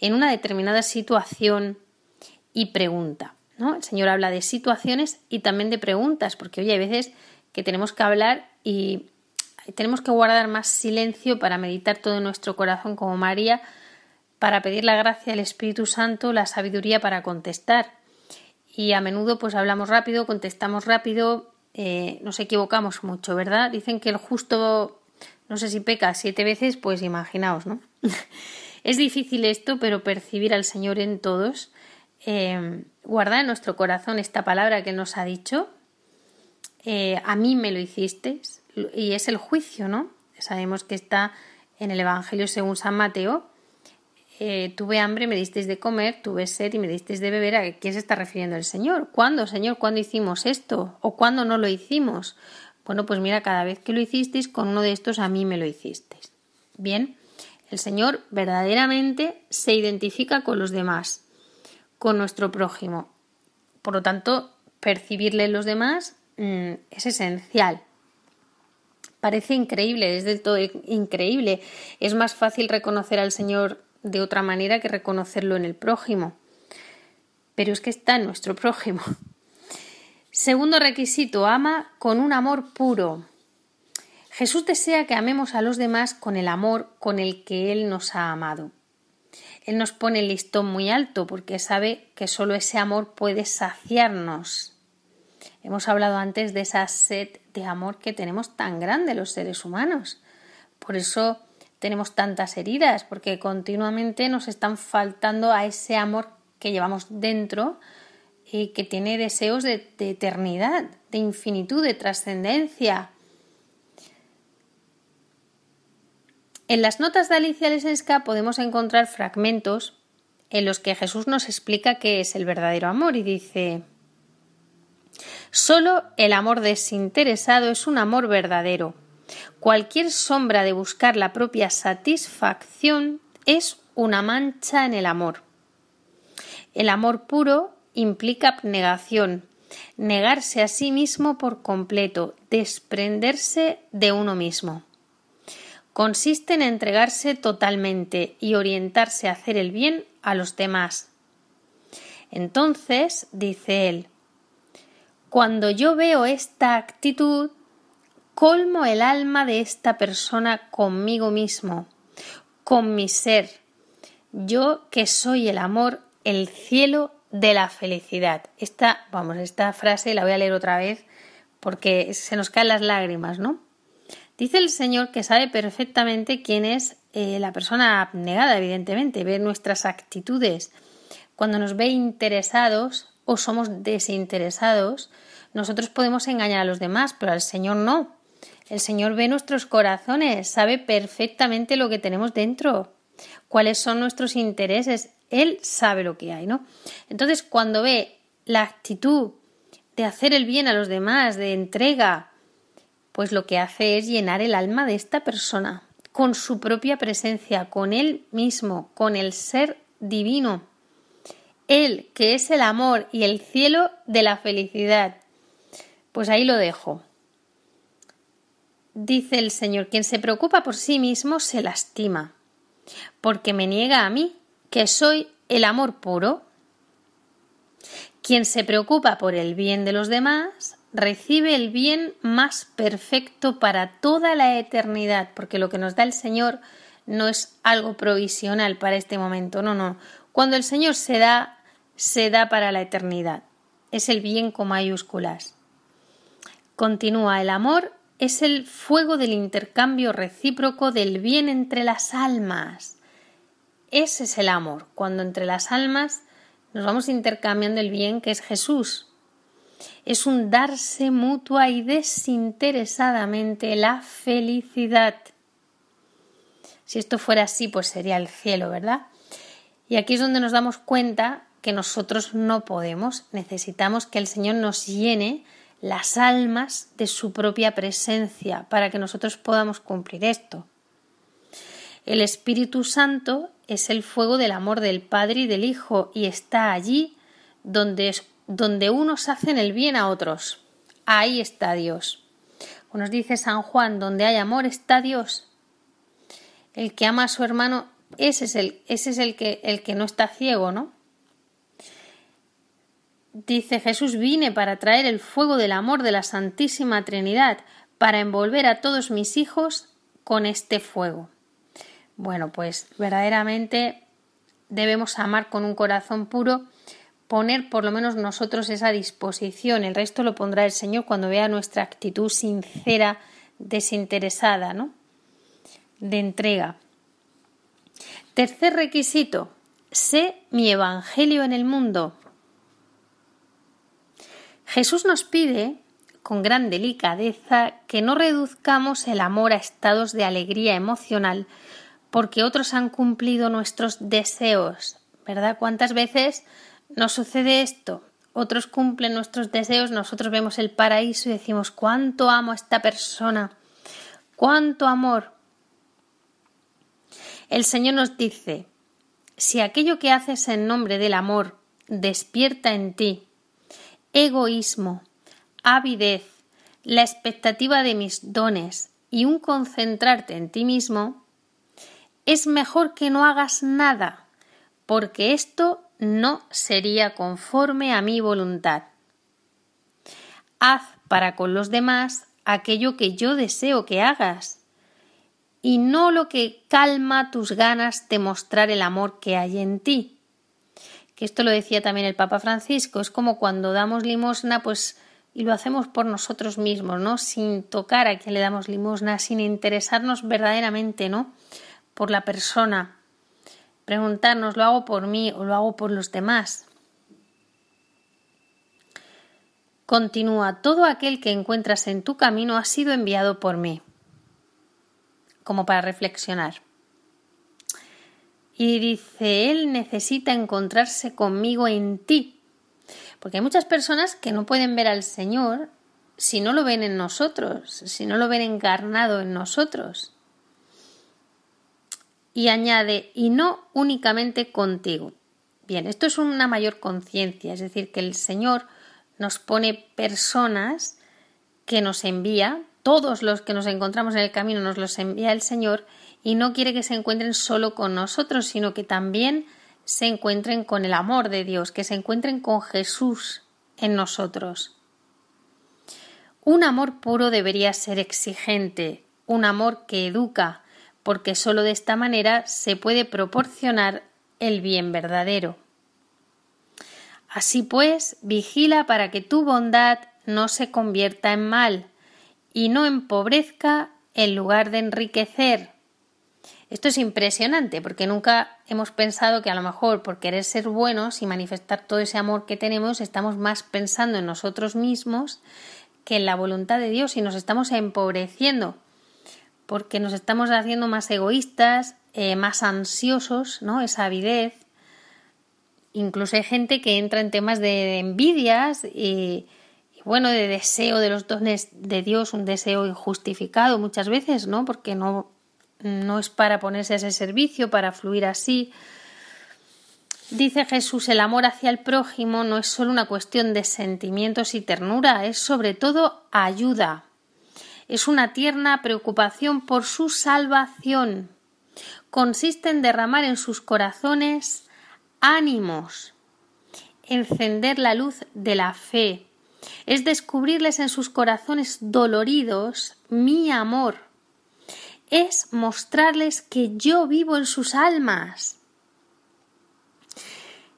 en una determinada situación y pregunta. ¿no? El Señor habla de situaciones y también de preguntas, porque hoy hay veces que tenemos que hablar y tenemos que guardar más silencio para meditar todo nuestro corazón como María, para pedir la gracia al Espíritu Santo, la sabiduría para contestar. Y a menudo pues hablamos rápido, contestamos rápido, eh, nos equivocamos mucho, ¿verdad? Dicen que el justo no sé si peca siete veces, pues imaginaos, ¿no? es difícil esto, pero percibir al Señor en todos, eh, guardar en nuestro corazón esta palabra que nos ha dicho, eh, a mí me lo hicisteis, y es el juicio, ¿no? Sabemos que está en el Evangelio según San Mateo. Eh, tuve hambre, me disteis de comer, tuve sed y me disteis de beber. ¿A qué se está refiriendo el Señor? ¿Cuándo, Señor? ¿Cuándo hicimos esto? ¿O cuándo no lo hicimos? Bueno, pues mira, cada vez que lo hicisteis, con uno de estos a mí me lo hicisteis. Bien, el Señor verdaderamente se identifica con los demás, con nuestro prójimo. Por lo tanto, percibirle en los demás mm, es esencial. Parece increíble, es del todo increíble. Es más fácil reconocer al Señor de otra manera que reconocerlo en el prójimo. Pero es que está en nuestro prójimo. Segundo requisito, ama con un amor puro. Jesús desea que amemos a los demás con el amor con el que Él nos ha amado. Él nos pone el listón muy alto porque sabe que solo ese amor puede saciarnos. Hemos hablado antes de esa sed de amor que tenemos tan grande los seres humanos. Por eso tenemos tantas heridas, porque continuamente nos están faltando a ese amor que llevamos dentro y que tiene deseos de, eternidad, de infinitud, de trascendencia. En las notas de Alicia Lesenská podemos encontrar fragmentos en los que Jesús nos explica qué es el verdadero amor y dice Solo el amor desinteresado es un amor verdadero. Cualquier sombra de buscar la propia satisfacción es una mancha en el amor. El amor puro implica abnegación, negarse a sí mismo por completo, desprenderse de uno mismo. Consiste en entregarse totalmente y orientarse a hacer el bien a los demás. Entonces, dice él, cuando yo veo esta actitud, colmo el alma de esta persona conmigo mismo, con mi ser, yo que soy el amor, el cielo de la felicidad. Esta, vamos, esta frase la voy a leer otra vez porque se nos caen las lágrimas, ¿no? Dice el Señor que sabe perfectamente quién es eh, la persona abnegada, evidentemente, ve nuestras actitudes. Cuando nos ve interesados, o somos desinteresados, nosotros podemos engañar a los demás, pero al Señor no. El Señor ve nuestros corazones, sabe perfectamente lo que tenemos dentro, cuáles son nuestros intereses. Él sabe lo que hay, ¿no? Entonces, cuando ve la actitud de hacer el bien a los demás, de entrega, pues lo que hace es llenar el alma de esta persona con su propia presencia, con él mismo, con el ser divino. Él, que es el amor y el cielo de la felicidad. Pues ahí lo dejo. Dice el Señor, quien se preocupa por sí mismo se lastima, porque me niega a mí, que soy el amor puro. Quien se preocupa por el bien de los demás recibe el bien más perfecto para toda la eternidad, porque lo que nos da el Señor no es algo provisional para este momento, no, no. Cuando el Señor se da se da para la eternidad. Es el bien con mayúsculas. Continúa, el amor es el fuego del intercambio recíproco del bien entre las almas. Ese es el amor, cuando entre las almas nos vamos intercambiando el bien que es Jesús. Es un darse mutua y desinteresadamente la felicidad. Si esto fuera así, pues sería el cielo, ¿verdad? Y aquí es donde nos damos cuenta que nosotros no podemos. Necesitamos que el Señor nos llene las almas de su propia presencia para que nosotros podamos cumplir esto. El Espíritu Santo es el fuego del amor del Padre y del Hijo y está allí donde, donde unos hacen el bien a otros. Ahí está Dios. nos dice San Juan, donde hay amor está Dios. El que ama a su hermano, ese es el, ese es el que, el que no está ciego, ¿no? Dice Jesús vine para traer el fuego del amor de la Santísima Trinidad, para envolver a todos mis hijos con este fuego. Bueno, pues verdaderamente debemos amar con un corazón puro, poner por lo menos nosotros esa disposición, el resto lo pondrá el Señor cuando vea nuestra actitud sincera, desinteresada, ¿no? De entrega. Tercer requisito, sé mi evangelio en el mundo. Jesús nos pide, con gran delicadeza, que no reduzcamos el amor a estados de alegría emocional porque otros han cumplido nuestros deseos. ¿Verdad? ¿Cuántas veces nos sucede esto? Otros cumplen nuestros deseos, nosotros vemos el paraíso y decimos cuánto amo a esta persona, cuánto amor. El Señor nos dice, si aquello que haces en nombre del amor despierta en ti egoísmo, avidez, la expectativa de mis dones y un concentrarte en ti mismo, es mejor que no hagas nada, porque esto no sería conforme a mi voluntad. Haz para con los demás aquello que yo deseo que hagas, y no lo que calma tus ganas de mostrar el amor que hay en ti. Que esto lo decía también el Papa Francisco, es como cuando damos limosna, pues y lo hacemos por nosotros mismos, ¿no? Sin tocar a quien le damos limosna, sin interesarnos verdaderamente, ¿no? Por la persona. Preguntarnos, ¿lo hago por mí o lo hago por los demás? Continúa, todo aquel que encuentras en tu camino ha sido enviado por mí como para reflexionar. Y dice, Él necesita encontrarse conmigo en ti. Porque hay muchas personas que no pueden ver al Señor si no lo ven en nosotros, si no lo ven encarnado en nosotros. Y añade, y no únicamente contigo. Bien, esto es una mayor conciencia, es decir, que el Señor nos pone personas que nos envía todos los que nos encontramos en el camino nos los envía el Señor y no quiere que se encuentren solo con nosotros, sino que también se encuentren con el amor de Dios, que se encuentren con Jesús en nosotros. Un amor puro debería ser exigente, un amor que educa, porque sólo de esta manera se puede proporcionar el bien verdadero. Así pues, vigila para que tu bondad no se convierta en mal, y no empobrezca en lugar de enriquecer. Esto es impresionante porque nunca hemos pensado que a lo mejor por querer ser buenos y manifestar todo ese amor que tenemos estamos más pensando en nosotros mismos que en la voluntad de Dios y nos estamos empobreciendo porque nos estamos haciendo más egoístas, eh, más ansiosos, ¿no? Esa avidez. Incluso hay gente que entra en temas de envidias y, bueno, de deseo de los dones de Dios, un deseo injustificado muchas veces, ¿no? Porque no, no es para ponerse a ese servicio, para fluir así. Dice Jesús, el amor hacia el prójimo no es solo una cuestión de sentimientos y ternura, es sobre todo ayuda. Es una tierna preocupación por su salvación. Consiste en derramar en sus corazones ánimos, encender la luz de la fe, es descubrirles en sus corazones doloridos mi amor, es mostrarles que yo vivo en sus almas.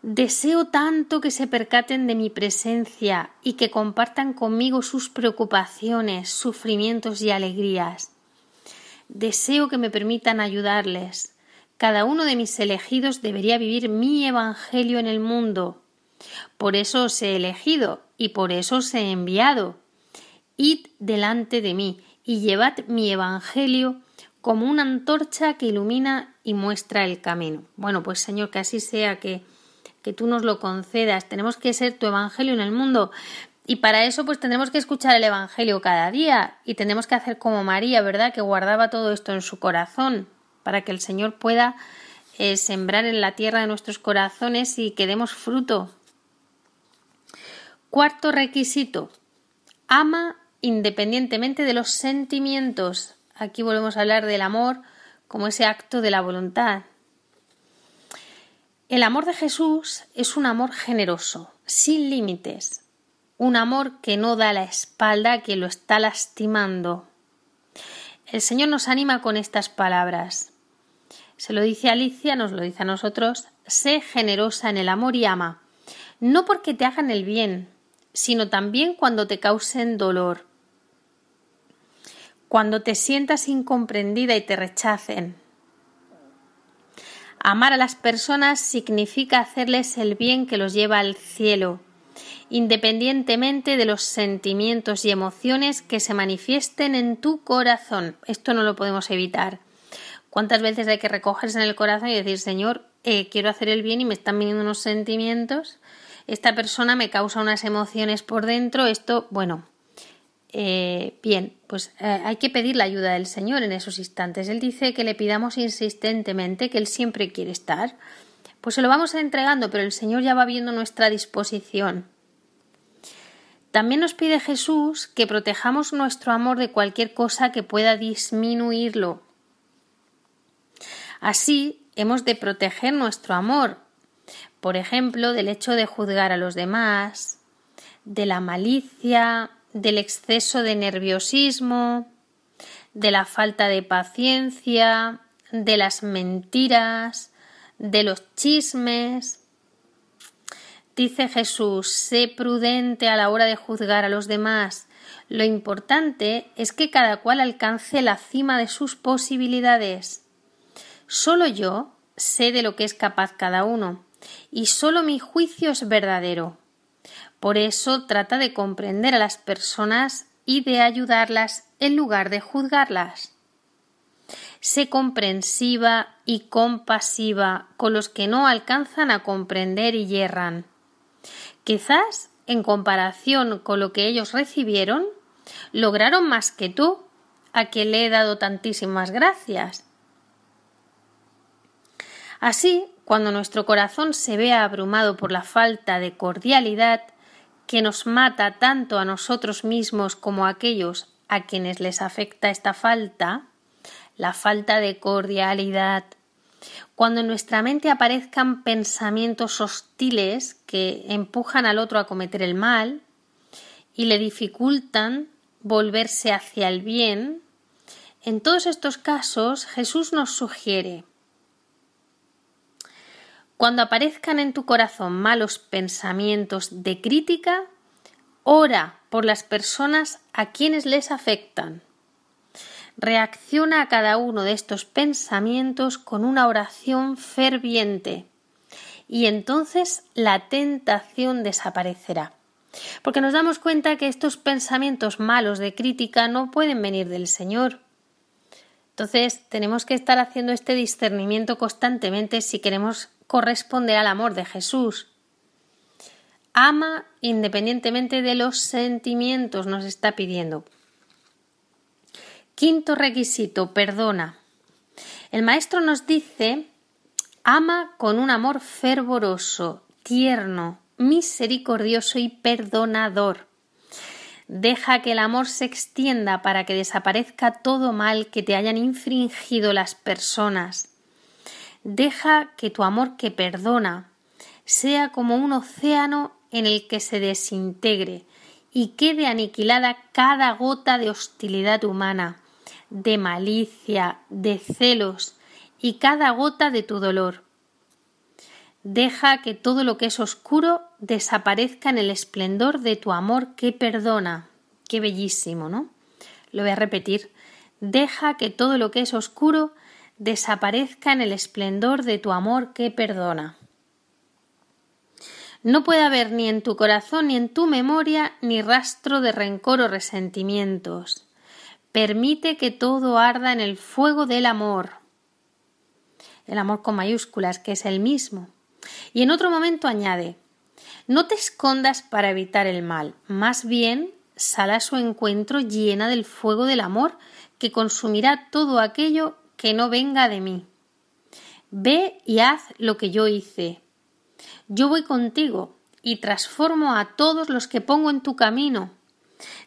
Deseo tanto que se percaten de mi presencia y que compartan conmigo sus preocupaciones, sufrimientos y alegrías. Deseo que me permitan ayudarles. Cada uno de mis elegidos debería vivir mi Evangelio en el mundo. Por eso os he elegido y por eso os he enviado. Id delante de mí y llevad mi Evangelio como una antorcha que ilumina y muestra el camino. Bueno, pues Señor, que así sea, que, que tú nos lo concedas. Tenemos que ser tu Evangelio en el mundo. Y para eso, pues tendremos que escuchar el Evangelio cada día y tenemos que hacer como María, ¿verdad? Que guardaba todo esto en su corazón para que el Señor pueda eh, sembrar en la tierra de nuestros corazones y que demos fruto Cuarto requisito. Ama independientemente de los sentimientos. Aquí volvemos a hablar del amor como ese acto de la voluntad. El amor de Jesús es un amor generoso, sin límites, un amor que no da la espalda a quien lo está lastimando. El Señor nos anima con estas palabras. Se lo dice Alicia, nos lo dice a nosotros, sé generosa en el amor y ama, no porque te hagan el bien, sino también cuando te causen dolor, cuando te sientas incomprendida y te rechacen. Amar a las personas significa hacerles el bien que los lleva al cielo, independientemente de los sentimientos y emociones que se manifiesten en tu corazón. Esto no lo podemos evitar. ¿Cuántas veces hay que recogerse en el corazón y decir, Señor, eh, quiero hacer el bien y me están viniendo unos sentimientos esta persona me causa unas emociones por dentro, esto, bueno, eh, bien, pues eh, hay que pedir la ayuda del Señor en esos instantes. Él dice que le pidamos insistentemente, que Él siempre quiere estar. Pues se lo vamos entregando, pero el Señor ya va viendo nuestra disposición. También nos pide Jesús que protejamos nuestro amor de cualquier cosa que pueda disminuirlo. Así, hemos de proteger nuestro amor, por ejemplo, del hecho de juzgar a los demás, de la malicia, del exceso de nerviosismo, de la falta de paciencia, de las mentiras, de los chismes. Dice Jesús, sé prudente a la hora de juzgar a los demás. Lo importante es que cada cual alcance la cima de sus posibilidades. Solo yo sé de lo que es capaz cada uno, y solo mi juicio es verdadero. Por eso trata de comprender a las personas y de ayudarlas en lugar de juzgarlas. Sé comprensiva y compasiva con los que no alcanzan a comprender y yerran. Quizás, en comparación con lo que ellos recibieron, lograron más que tú, a quien le he dado tantísimas gracias. Así, cuando nuestro corazón se vea abrumado por la falta de cordialidad, que nos mata tanto a nosotros mismos como a aquellos a quienes les afecta esta falta, la falta de cordialidad, cuando en nuestra mente aparezcan pensamientos hostiles que empujan al otro a cometer el mal y le dificultan volverse hacia el bien, en todos estos casos Jesús nos sugiere cuando aparezcan en tu corazón malos pensamientos de crítica, ora por las personas a quienes les afectan. Reacciona a cada uno de estos pensamientos con una oración ferviente y entonces la tentación desaparecerá. Porque nos damos cuenta que estos pensamientos malos de crítica no pueden venir del Señor. Entonces tenemos que estar haciendo este discernimiento constantemente si queremos corresponde al amor de Jesús. Ama independientemente de los sentimientos, nos está pidiendo. Quinto requisito, perdona. El maestro nos dice, ama con un amor fervoroso, tierno, misericordioso y perdonador. Deja que el amor se extienda para que desaparezca todo mal que te hayan infringido las personas. Deja que tu amor que perdona sea como un océano en el que se desintegre y quede aniquilada cada gota de hostilidad humana, de malicia, de celos y cada gota de tu dolor. Deja que todo lo que es oscuro desaparezca en el esplendor de tu amor que perdona. Qué bellísimo, ¿no? Lo voy a repetir. Deja que todo lo que es oscuro desaparezca en el esplendor de tu amor que perdona. No puede haber ni en tu corazón ni en tu memoria ni rastro de rencor o resentimientos. Permite que todo arda en el fuego del amor. El amor con mayúsculas, que es el mismo. Y en otro momento añade No te escondas para evitar el mal, más bien sal a su encuentro llena del fuego del amor que consumirá todo aquello que no venga de mí. Ve y haz lo que yo hice. Yo voy contigo y transformo a todos los que pongo en tu camino.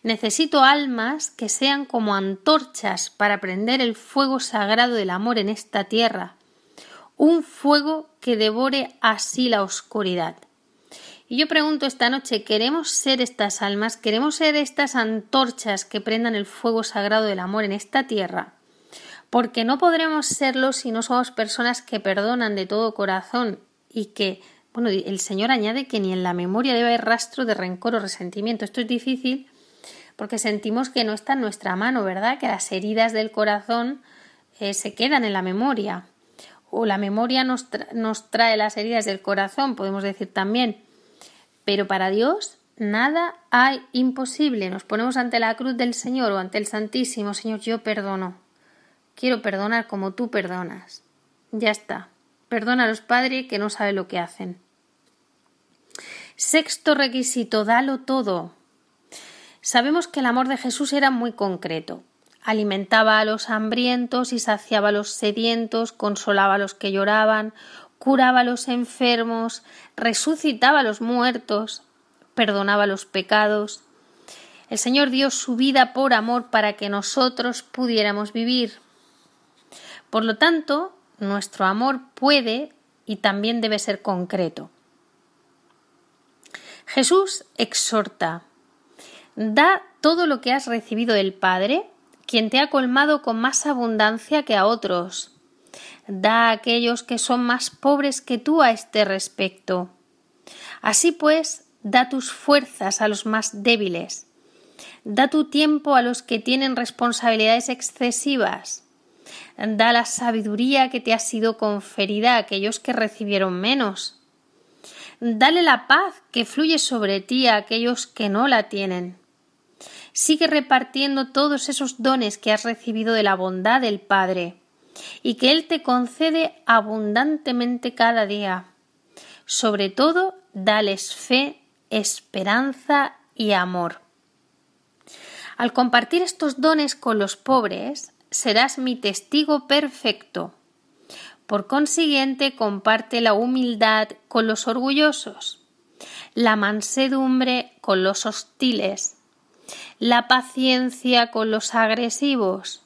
Necesito almas que sean como antorchas para prender el fuego sagrado del amor en esta tierra, un fuego que devore así la oscuridad. Y yo pregunto esta noche, ¿queremos ser estas almas? ¿Queremos ser estas antorchas que prendan el fuego sagrado del amor en esta tierra? Porque no podremos serlo si no somos personas que perdonan de todo corazón y que, bueno, el Señor añade que ni en la memoria debe haber rastro de rencor o resentimiento. Esto es difícil porque sentimos que no está en nuestra mano, ¿verdad? Que las heridas del corazón eh, se quedan en la memoria. O la memoria nos, nos trae las heridas del corazón, podemos decir también. Pero para Dios nada hay imposible. Nos ponemos ante la cruz del Señor o ante el Santísimo. Señor, yo perdono. Quiero perdonar como tú perdonas. Ya está. Perdona a los padres que no saben lo que hacen. Sexto requisito, dalo todo. Sabemos que el amor de Jesús era muy concreto. Alimentaba a los hambrientos y saciaba a los sedientos, consolaba a los que lloraban, curaba a los enfermos, resucitaba a los muertos, perdonaba los pecados, El Señor dio su vida por amor para que nosotros pudiéramos vivir. Por lo tanto, nuestro amor puede y también debe ser concreto. Jesús exhorta, da todo lo que has recibido del Padre, quien te ha colmado con más abundancia que a otros. Da a aquellos que son más pobres que tú a este respecto. Así pues, da tus fuerzas a los más débiles. Da tu tiempo a los que tienen responsabilidades excesivas. Da la sabiduría que te ha sido conferida a aquellos que recibieron menos. Dale la paz que fluye sobre ti a aquellos que no la tienen. Sigue repartiendo todos esos dones que has recibido de la bondad del Padre y que Él te concede abundantemente cada día. Sobre todo, dales fe, esperanza y amor. Al compartir estos dones con los pobres, serás mi testigo perfecto. Por consiguiente, comparte la humildad con los orgullosos, la mansedumbre con los hostiles, la paciencia con los agresivos,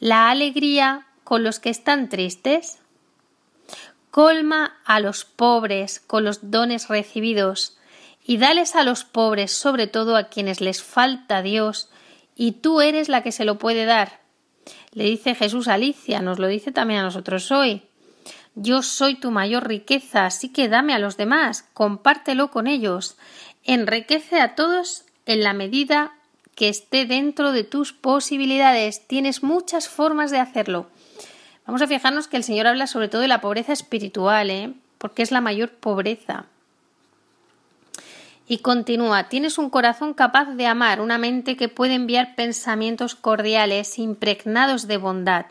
la alegría con los que están tristes. Colma a los pobres con los dones recibidos y dales a los pobres, sobre todo a quienes les falta Dios, y tú eres la que se lo puede dar. Le dice Jesús a Alicia, nos lo dice también a nosotros hoy. Yo soy tu mayor riqueza, así que dame a los demás, compártelo con ellos, enriquece a todos en la medida que esté dentro de tus posibilidades. Tienes muchas formas de hacerlo. Vamos a fijarnos que el Señor habla sobre todo de la pobreza espiritual, ¿eh? porque es la mayor pobreza. Y continúa, tienes un corazón capaz de amar, una mente que puede enviar pensamientos cordiales, impregnados de bondad,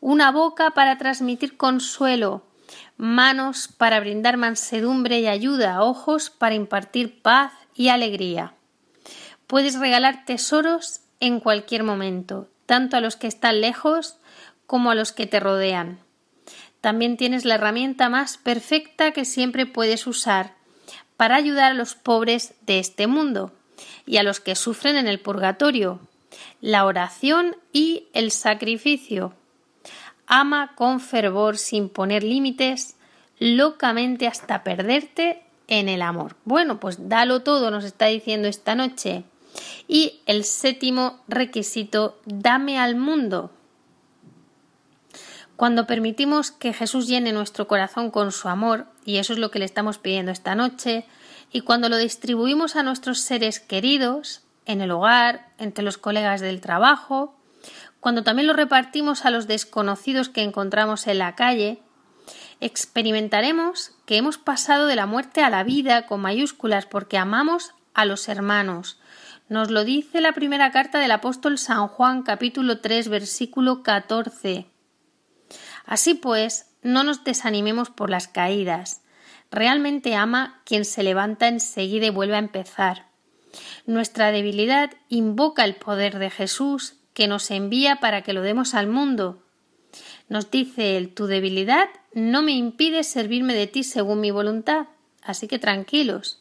una boca para transmitir consuelo, manos para brindar mansedumbre y ayuda, ojos para impartir paz y alegría. Puedes regalar tesoros en cualquier momento, tanto a los que están lejos como a los que te rodean. También tienes la herramienta más perfecta que siempre puedes usar para ayudar a los pobres de este mundo y a los que sufren en el purgatorio, la oración y el sacrificio. Ama con fervor sin poner límites, locamente hasta perderte en el amor. Bueno, pues dalo todo, nos está diciendo esta noche. Y el séptimo requisito, dame al mundo. Cuando permitimos que Jesús llene nuestro corazón con su amor, y eso es lo que le estamos pidiendo esta noche, y cuando lo distribuimos a nuestros seres queridos, en el hogar, entre los colegas del trabajo, cuando también lo repartimos a los desconocidos que encontramos en la calle, experimentaremos que hemos pasado de la muerte a la vida con mayúsculas porque amamos a los hermanos. Nos lo dice la primera carta del apóstol San Juan capítulo 3 versículo 14. Así pues, no nos desanimemos por las caídas. Realmente ama quien se levanta enseguida y vuelve a empezar. Nuestra debilidad invoca el poder de Jesús que nos envía para que lo demos al mundo. Nos dice él, tu debilidad no me impide servirme de ti según mi voluntad. Así que tranquilos.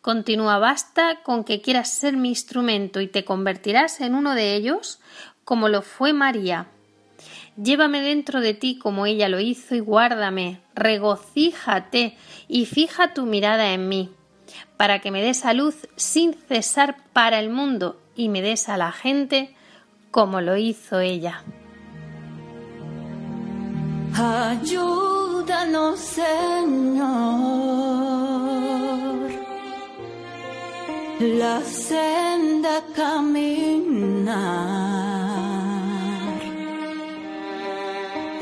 Continúa, basta con que quieras ser mi instrumento y te convertirás en uno de ellos, como lo fue María. Llévame dentro de ti como ella lo hizo y guárdame, regocíjate y fija tu mirada en mí, para que me des a luz sin cesar para el mundo y me des a la gente como lo hizo ella. Ayúdanos, Señor, la senda camina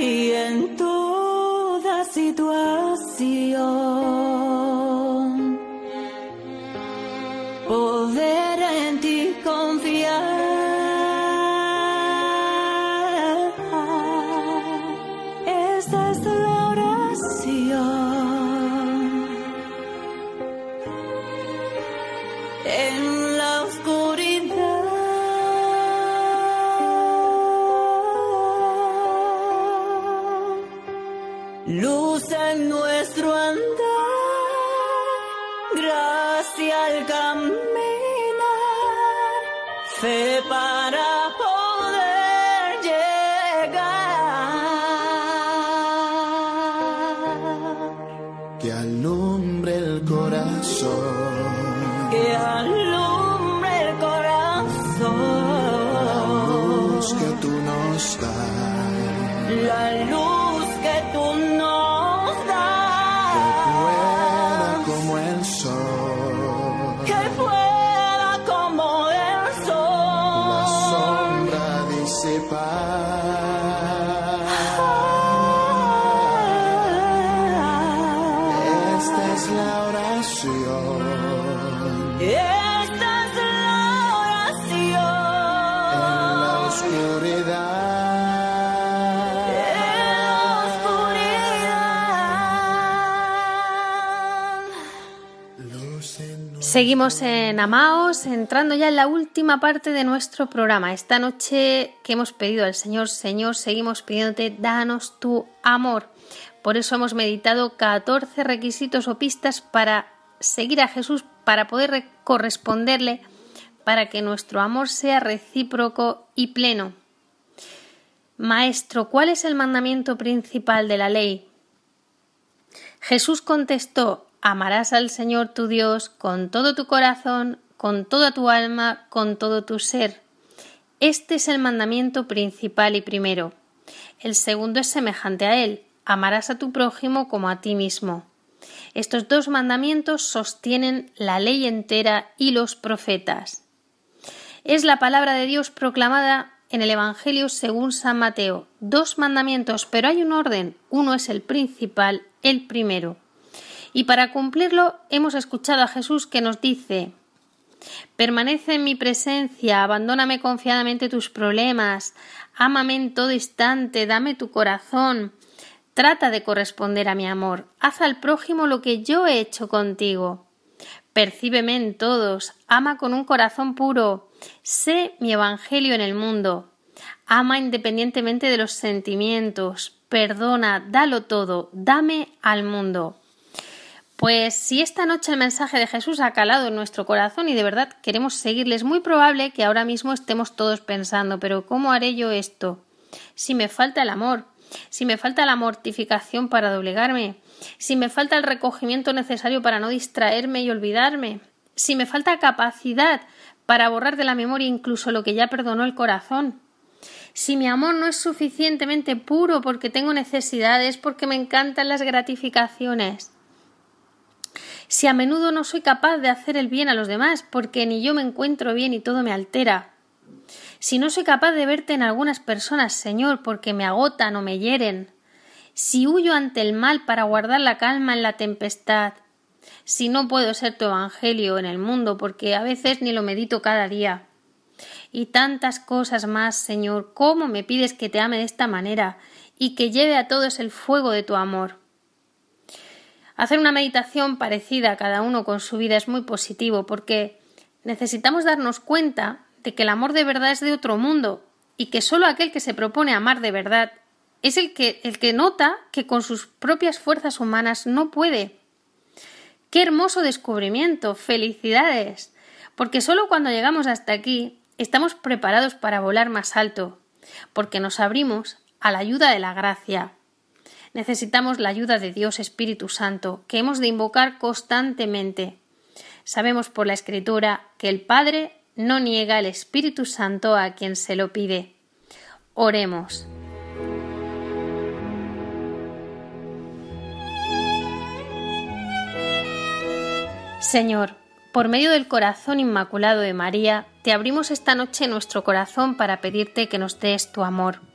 y en toda situación. Poder alumbre el corazón. Seguimos en Amaos, entrando ya en la última parte de nuestro programa. Esta noche que hemos pedido al Señor, Señor, seguimos pidiéndote, danos tu amor. Por eso hemos meditado 14 requisitos o pistas para seguir a Jesús, para poder re- corresponderle, para que nuestro amor sea recíproco y pleno. Maestro, ¿cuál es el mandamiento principal de la ley? Jesús contestó, amarás al Señor tu Dios con todo tu corazón, con toda tu alma, con todo tu ser. Este es el mandamiento principal y primero. El segundo es semejante a él, amarás a tu prójimo como a ti mismo. Estos dos mandamientos sostienen la ley entera y los profetas. Es la palabra de Dios proclamada en el Evangelio según San Mateo. Dos mandamientos, pero hay un orden. Uno es el principal, el primero. Y para cumplirlo hemos escuchado a Jesús que nos dice Permanece en mi presencia, abandóname confiadamente tus problemas, ámame en todo instante, dame tu corazón, trata de corresponder a mi amor, haz al prójimo lo que yo he hecho contigo. Percíbeme en todos, ama con un corazón puro, sé mi evangelio en el mundo, ama independientemente de los sentimientos, perdona, dalo todo, dame al mundo. Pues si esta noche el mensaje de Jesús ha calado en nuestro corazón y de verdad queremos seguirle, es muy probable que ahora mismo estemos todos pensando, pero ¿cómo haré yo esto? Si me falta el amor, si me falta la mortificación para doblegarme, si me falta el recogimiento necesario para no distraerme y olvidarme, si me falta capacidad para borrar de la memoria incluso lo que ya perdonó el corazón, si mi amor no es suficientemente puro porque tengo necesidades, porque me encantan las gratificaciones, si a menudo no soy capaz de hacer el bien a los demás porque ni yo me encuentro bien y todo me altera, si no soy capaz de verte en algunas personas, Señor, porque me agotan o me hieren, si huyo ante el mal para guardar la calma en la tempestad, si no puedo ser tu evangelio en el mundo porque a veces ni lo medito cada día, y tantas cosas más, Señor, ¿cómo me pides que te ame de esta manera y que lleve a todos el fuego de tu amor? Hacer una meditación parecida a cada uno con su vida es muy positivo porque necesitamos darnos cuenta de que el amor de verdad es de otro mundo y que solo aquel que se propone amar de verdad es el que, el que nota que con sus propias fuerzas humanas no puede. ¡Qué hermoso descubrimiento! ¡Felicidades! Porque solo cuando llegamos hasta aquí estamos preparados para volar más alto, porque nos abrimos a la ayuda de la gracia. Necesitamos la ayuda de Dios Espíritu Santo, que hemos de invocar constantemente. Sabemos por la Escritura que el Padre no niega el Espíritu Santo a quien se lo pide. Oremos. Señor, por medio del corazón inmaculado de María, te abrimos esta noche nuestro corazón para pedirte que nos des tu amor.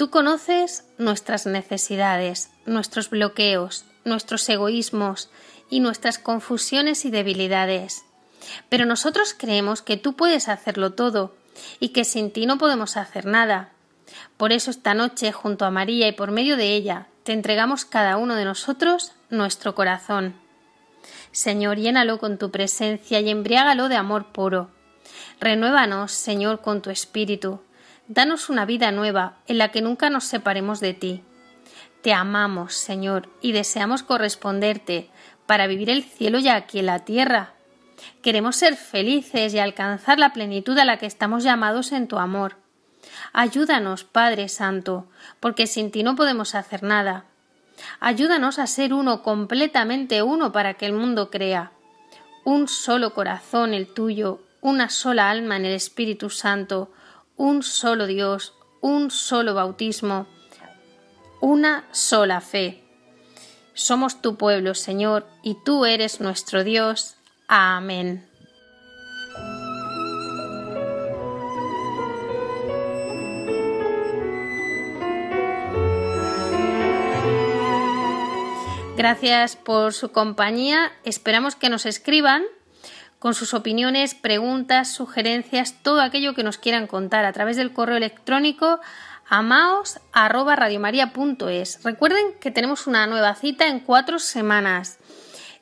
Tú conoces nuestras necesidades, nuestros bloqueos, nuestros egoísmos y nuestras confusiones y debilidades. Pero nosotros creemos que tú puedes hacerlo todo y que sin ti no podemos hacer nada. Por eso esta noche, junto a María y por medio de ella, te entregamos cada uno de nosotros nuestro corazón. Señor, llénalo con tu presencia y embriágalo de amor puro. Renuévanos, Señor, con tu espíritu. Danos una vida nueva en la que nunca nos separemos de ti. Te amamos, Señor, y deseamos corresponderte para vivir el cielo ya aquí en la tierra. Queremos ser felices y alcanzar la plenitud a la que estamos llamados en tu amor. Ayúdanos, Padre Santo, porque sin ti no podemos hacer nada. Ayúdanos a ser uno completamente uno para que el mundo crea. Un solo corazón el tuyo, una sola alma en el Espíritu Santo, un solo Dios, un solo bautismo, una sola fe. Somos tu pueblo, Señor, y tú eres nuestro Dios. Amén. Gracias por su compañía. Esperamos que nos escriban con sus opiniones, preguntas, sugerencias, todo aquello que nos quieran contar a través del correo electrónico amaos@radiomaria.es. Recuerden que tenemos una nueva cita en cuatro semanas.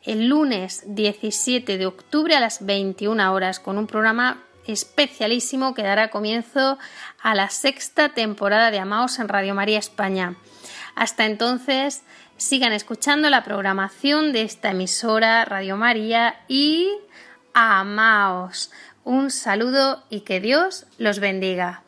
El lunes 17 de octubre a las 21 horas con un programa especialísimo que dará comienzo a la sexta temporada de Amaos en Radio María España. Hasta entonces, sigan escuchando la programación de esta emisora Radio María y amaos. Un saludo y que Dios los bendiga.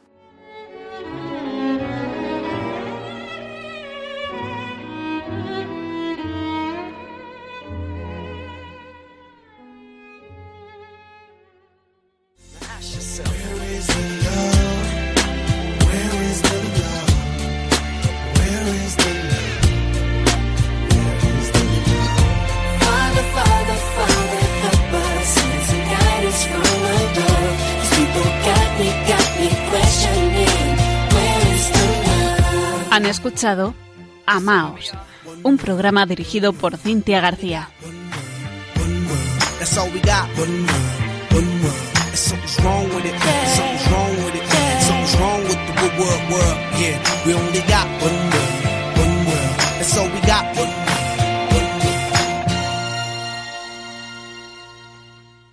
Han escuchado Amaos, un programa dirigido por Cintia García.